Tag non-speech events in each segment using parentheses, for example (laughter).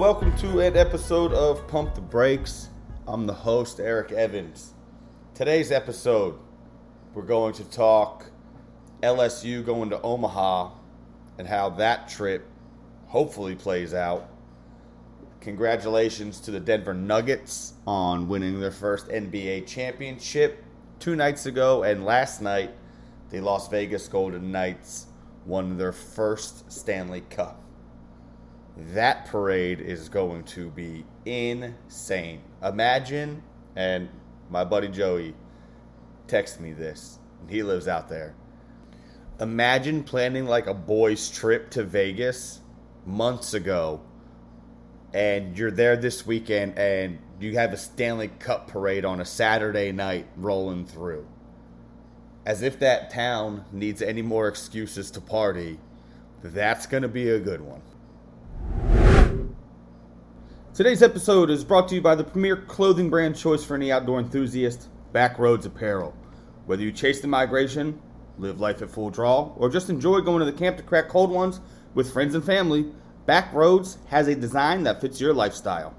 welcome to an episode of Pump the Brakes. I'm the host, Eric Evans. Today's episode, we're going to talk LSU going to Omaha and how that trip hopefully plays out. Congratulations to the Denver Nuggets on winning their first NBA championship two nights ago, and last night, the Las Vegas Golden Knights won their first Stanley Cup. That parade is going to be insane. Imagine, and my buddy Joey texted me this, and he lives out there. Imagine planning like a boys' trip to Vegas months ago, and you're there this weekend, and you have a Stanley Cup parade on a Saturday night rolling through. As if that town needs any more excuses to party, that's going to be a good one. Today's episode is brought to you by the premier clothing brand choice for any outdoor enthusiast, Backroads Apparel. Whether you chase the migration, live life at full draw, or just enjoy going to the camp to crack cold ones with friends and family, Backroads has a design that fits your lifestyle.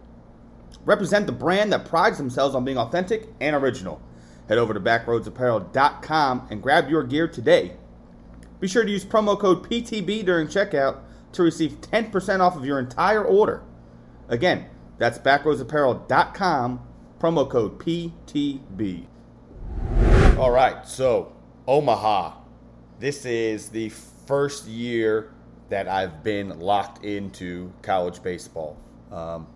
Represent the brand that prides themselves on being authentic and original. Head over to backroadsapparel.com and grab your gear today. Be sure to use promo code PTB during checkout to receive 10% off of your entire order. Again, that's backroadsapparel.com, promo code PTB. All right, so Omaha. This is the first year that I've been locked into college baseball. Um,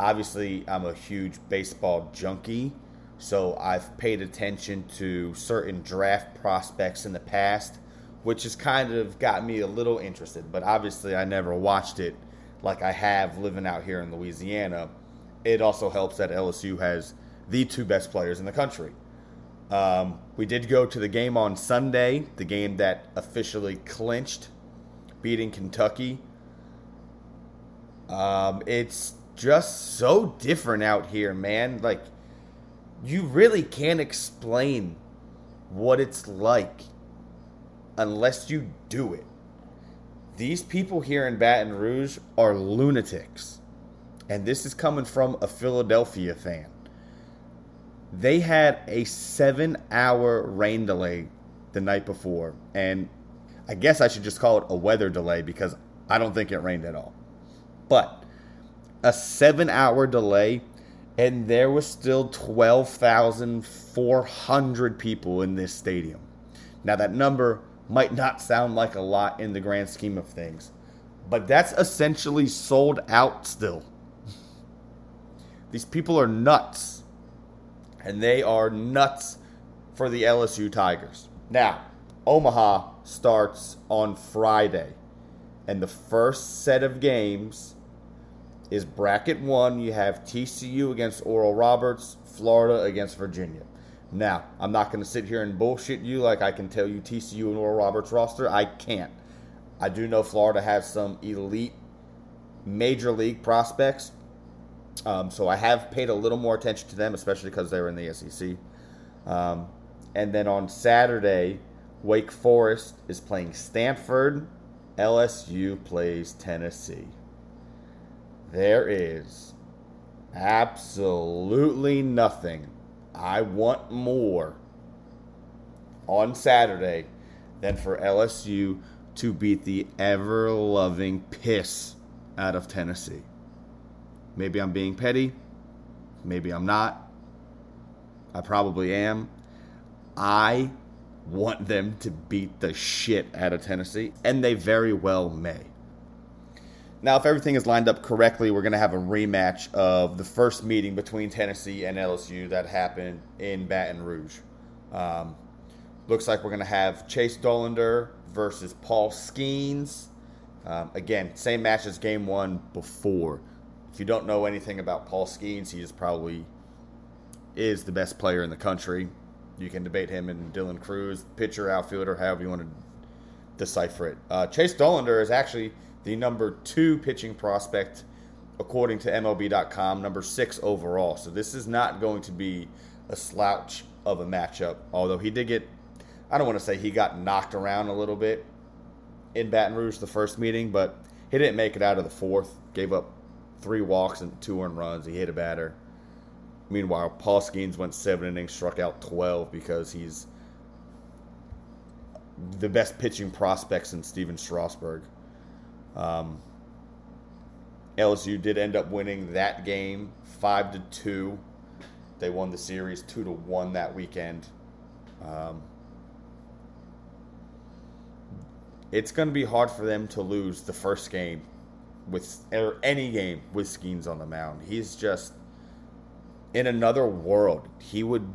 obviously, I'm a huge baseball junkie, so I've paid attention to certain draft prospects in the past, which has kind of got me a little interested. But obviously, I never watched it like I have living out here in Louisiana, it also helps that LSU has the two best players in the country. Um, we did go to the game on Sunday, the game that officially clinched beating Kentucky. Um, it's just so different out here, man. Like, you really can't explain what it's like unless you do it these people here in Baton Rouge are lunatics. And this is coming from a Philadelphia fan. They had a seven hour rain delay the night before. And I guess I should just call it a weather delay because I don't think it rained at all. But a seven hour delay, and there was still 12,400 people in this stadium. Now, that number might not sound like a lot in the grand scheme of things, but that's essentially sold out still. These people are nuts, and they are nuts for the LSU Tigers. Now, Omaha starts on Friday, and the first set of games is bracket one. You have TCU against Oral Roberts, Florida against Virginia. Now, I'm not going to sit here and bullshit you like I can tell you TCU and Oral Roberts roster. I can't. I do know Florida has some elite major league prospects. Um, so I have paid a little more attention to them, especially because they're in the SEC. Um, and then on Saturday, Wake Forest is playing Stanford. LSU plays Tennessee. There is absolutely nothing I want more on Saturday than for LSU to beat the ever loving piss out of Tennessee. Maybe I'm being petty. Maybe I'm not. I probably am. I want them to beat the shit out of Tennessee, and they very well may. Now, if everything is lined up correctly, we're going to have a rematch of the first meeting between Tennessee and LSU that happened in Baton Rouge. Um, looks like we're going to have Chase Dollander versus Paul Skenes. Um, again, same match as game one before. If you don't know anything about Paul Skenes, he is probably is the best player in the country. You can debate him and Dylan Crews, pitcher, outfielder, however you want to decipher it. Uh, Chase Dollander is actually the number two pitching prospect, according to MLB.com, number six overall. So this is not going to be a slouch of a matchup. Although he did get, I don't want to say he got knocked around a little bit in Baton Rouge the first meeting, but he didn't make it out of the fourth. Gave up three walks and two earned runs. He hit a batter. Meanwhile, Paul Skenes went seven innings, struck out 12 because he's the best pitching prospect since Stephen Strasburg. Um, LSU did end up winning that game five to two. They won the series two to one that weekend. Um, it's going to be hard for them to lose the first game with or any game with Skenes on the mound. He's just in another world. He would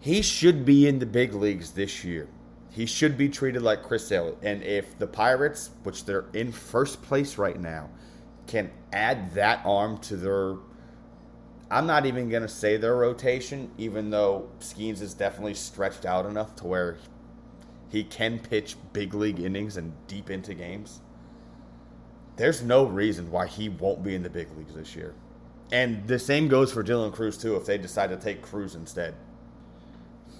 he should be in the big leagues this year. He should be treated like Chris Elliott. And if the Pirates, which they're in first place right now, can add that arm to their I'm not even going to say their rotation, even though Skenes is definitely stretched out enough to where he can pitch big league innings and deep into games. There's no reason why he won't be in the big leagues this year. And the same goes for Dylan Crews, too, if they decide to take Crews instead.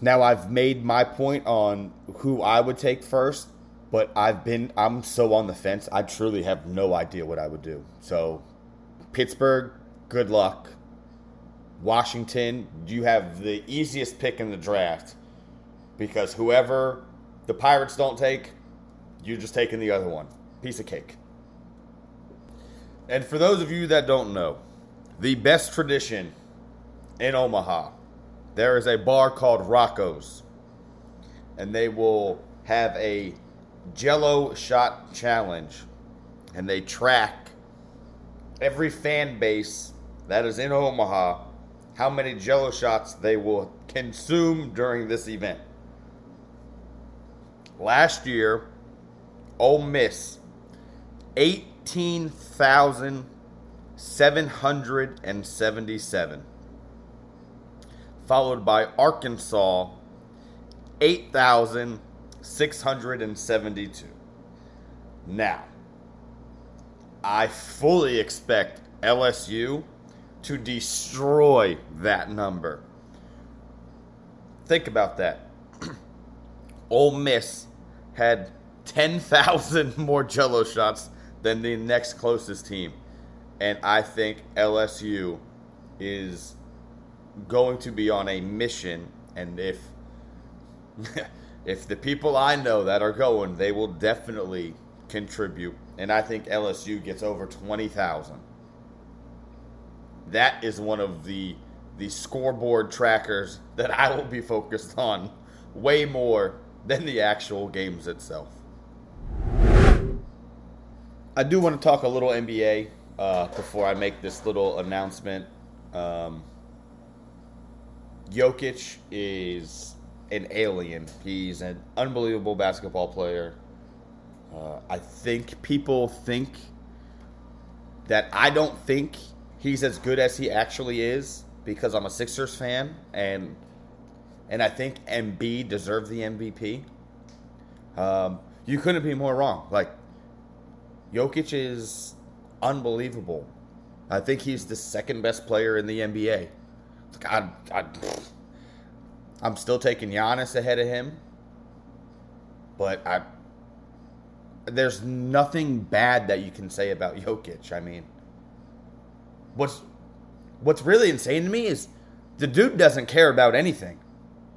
Now I've made my point on who I would take first, but I've been I'm so on the fence. I truly have no idea what I would do. So Pittsburgh, good luck. Washington, you have the easiest pick in the draft because whoever the Pirates don't take, you're just taking the other one. Piece of cake. And for those of you that don't know, the best tradition in Omaha there is a bar called Rocco's, and they will have a jello shot challenge, and they track every fan base that is in Omaha how many jello shots they will consume during this event. Last year, Ole Miss, 18,777 followed by Arkansas, 8,672. Now, I fully expect LSU to destroy that number. Think about that. (clears throat) Ole Miss had 10,000 (laughs) more jello shots than the next closest team. And I think LSU is going to be on a mission, and if (laughs) if the people I know that are going, they will definitely contribute. And I think LSU gets over twenty thousand. That is one of the the scoreboard trackers (laughs) that I will be focused on way more than the actual games itself. I do want to talk a little NBA uh, before I make this little announcement. Um, Jokic is an alien. He's an unbelievable basketball player. Uh, I think people think that I don't think he's as good as he actually is because I'm a Sixers fan and and I think Embiid deserved the MVP. Um, you couldn't be more wrong. Like Jokic is unbelievable. I think he's the second best player in the NBA. I, I, I'm still taking Giannis ahead of him, but I there's nothing bad that you can say about (laughs) Jokic. I mean, what's what's really insane to me is the dude doesn't care about anything.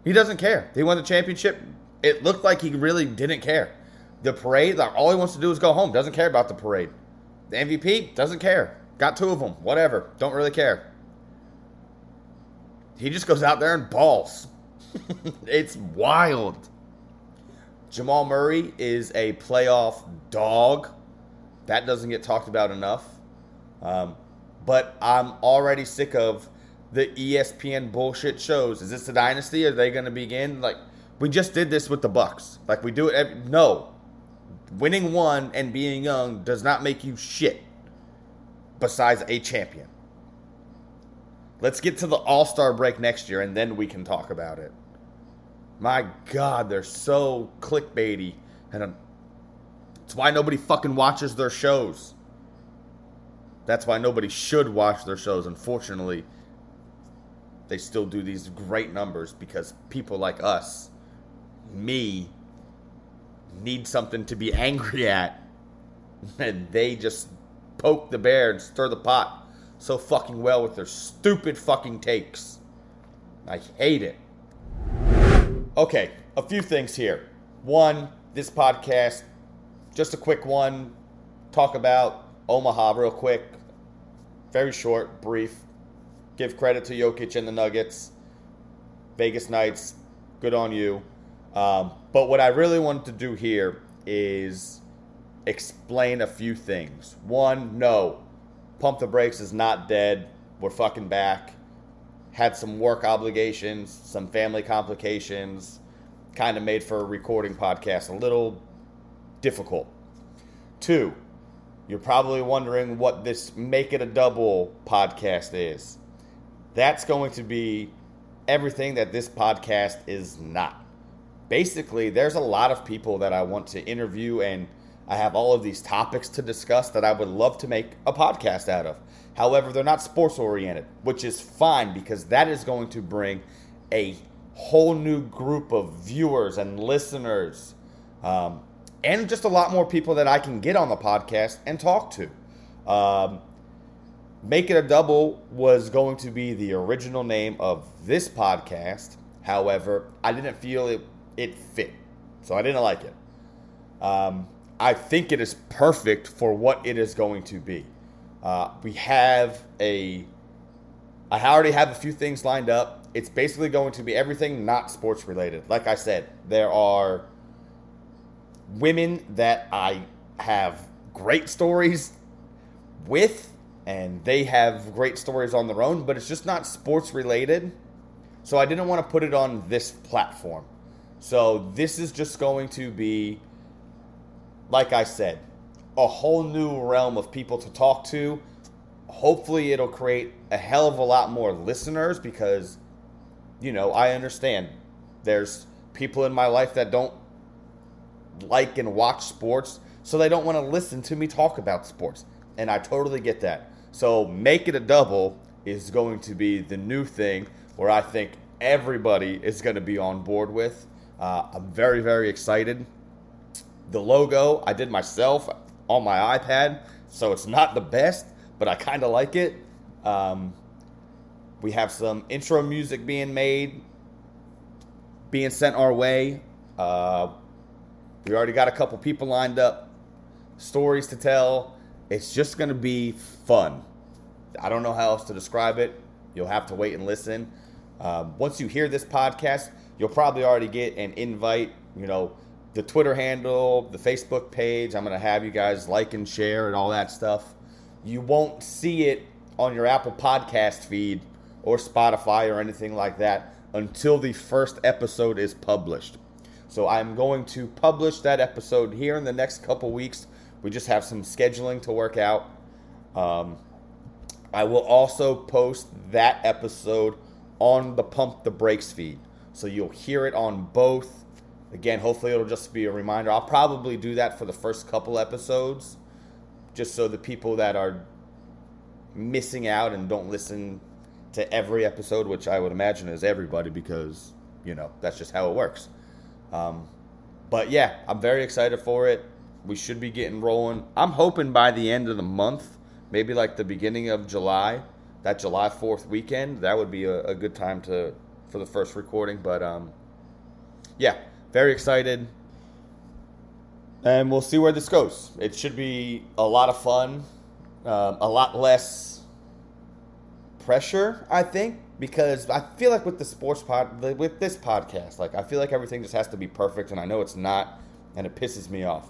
He doesn't care. He won the championship. It looked like he really didn't care. The parade, like all he wants to do is go home. Doesn't care about the parade. The MVP doesn't care. Got two of them. Whatever. Don't really care. He just goes out there and balls. (laughs) it's wild. Jamal Murray is a playoff dog. That doesn't get talked about enough. Um, but I'm already sick of the ESPN bullshit shows. Is this a dynasty? Are they going to begin? Like we just did this with the Bucks. Like we do it. Every, no, winning one and being young does not make you shit. Besides a champion. Let's get to the All Star break next year and then we can talk about it. My God, they're so clickbaity. And um, it's why nobody fucking watches their shows. That's why nobody should watch their shows. Unfortunately, they still do these great numbers because people like us, me, need something to be (laughs) angry at. And they just poke the bear and stir the pot so fucking well with their stupid fucking takes. I hate it. Okay, a few things here. One, this podcast, just a quick one, talk about Omaha real quick. Very short, brief. Give credit to Jokic and the Nuggets. Vegas Knights, good on you. Um, but what I really wanted to do here is explain a few things. One, no, Pump the Brakes is not dead. We're fucking back. Had some work obligations, some family complications, kind of made for a recording podcast a little difficult. Two, you're probably wondering what this Make It a Double podcast is. That's going to be everything that this podcast is not. Basically, there's a lot of people that I want to interview, and I have all of these topics to discuss that I would love to make a podcast out of. However, they're not sports oriented, which is fine because that is going to bring a whole new group of viewers and listeners, um, and just a lot more people that I can get on the podcast and talk to. Um, Make It a Double was going to be the original name of this podcast. However, I didn't feel it, it fit. So I didn't like it. Um, I think it is perfect for what it is going to be. Uh, we have a. I already have a few things lined up. It's basically going to be everything not sports related. Like I said, there are women that I have great stories with, and they have great stories on their own, but it's just not sports related. So I didn't want to put it on this platform. So this is just going to be, like I said, a whole new realm of people to talk to. Hopefully, it'll create a hell of a lot more listeners because, you know, I understand there's people in my life that don't like and watch sports, so they don't want to listen to me talk about sports. And I totally get that. So, make it a double is going to be the new thing where I think everybody is going to be on board with. Uh, I'm very, very excited. The logo I did myself on my iPad, so it's not the best, but I kind of like it. Um, we have some intro music being made, being sent our way. Uh, we already got a couple people lined up, stories to tell. It's just going to be fun. I don't know how else to describe it. You'll have to wait and listen. Um, once you hear this podcast, you'll probably already get an invite. You know, the Twitter handle, the Facebook page. I'm going to have you guys like and share and all that stuff. You won't see it on your Apple Podcast feed or Spotify or anything like that until the first episode is published. So I'm going to publish that episode here in the next couple weeks. We just have some scheduling to work out. Um, I will also post that episode on the Pump the Brakes feed. So you'll hear it on both. Again, hopefully it'll just be a reminder. I'll probably do that for the first couple episodes, just so the people that are missing out and don't listen to every episode, which I would imagine is everybody because, you know, that's just how it works. Um, but yeah, I'm very excited for it. We should be getting rolling. I'm hoping by the end of the month, maybe like the beginning of July, that July 4th weekend, that would be a, a good time to for the first recording. But um, yeah, very excited. And we'll see where this goes. It should be a lot of fun, um, a lot less pressure, I think, because I feel like with the sports pod, with this podcast, like I feel like everything just has to be perfect, and I know it's not, and it pisses me off.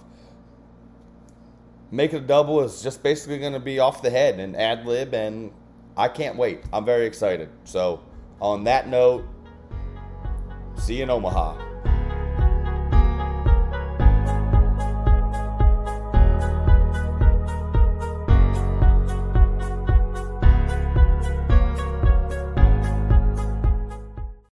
Make it a double is just basically going to be off the head and ad lib, and I can't wait. I'm very excited. So, on that note, see you in Omaha.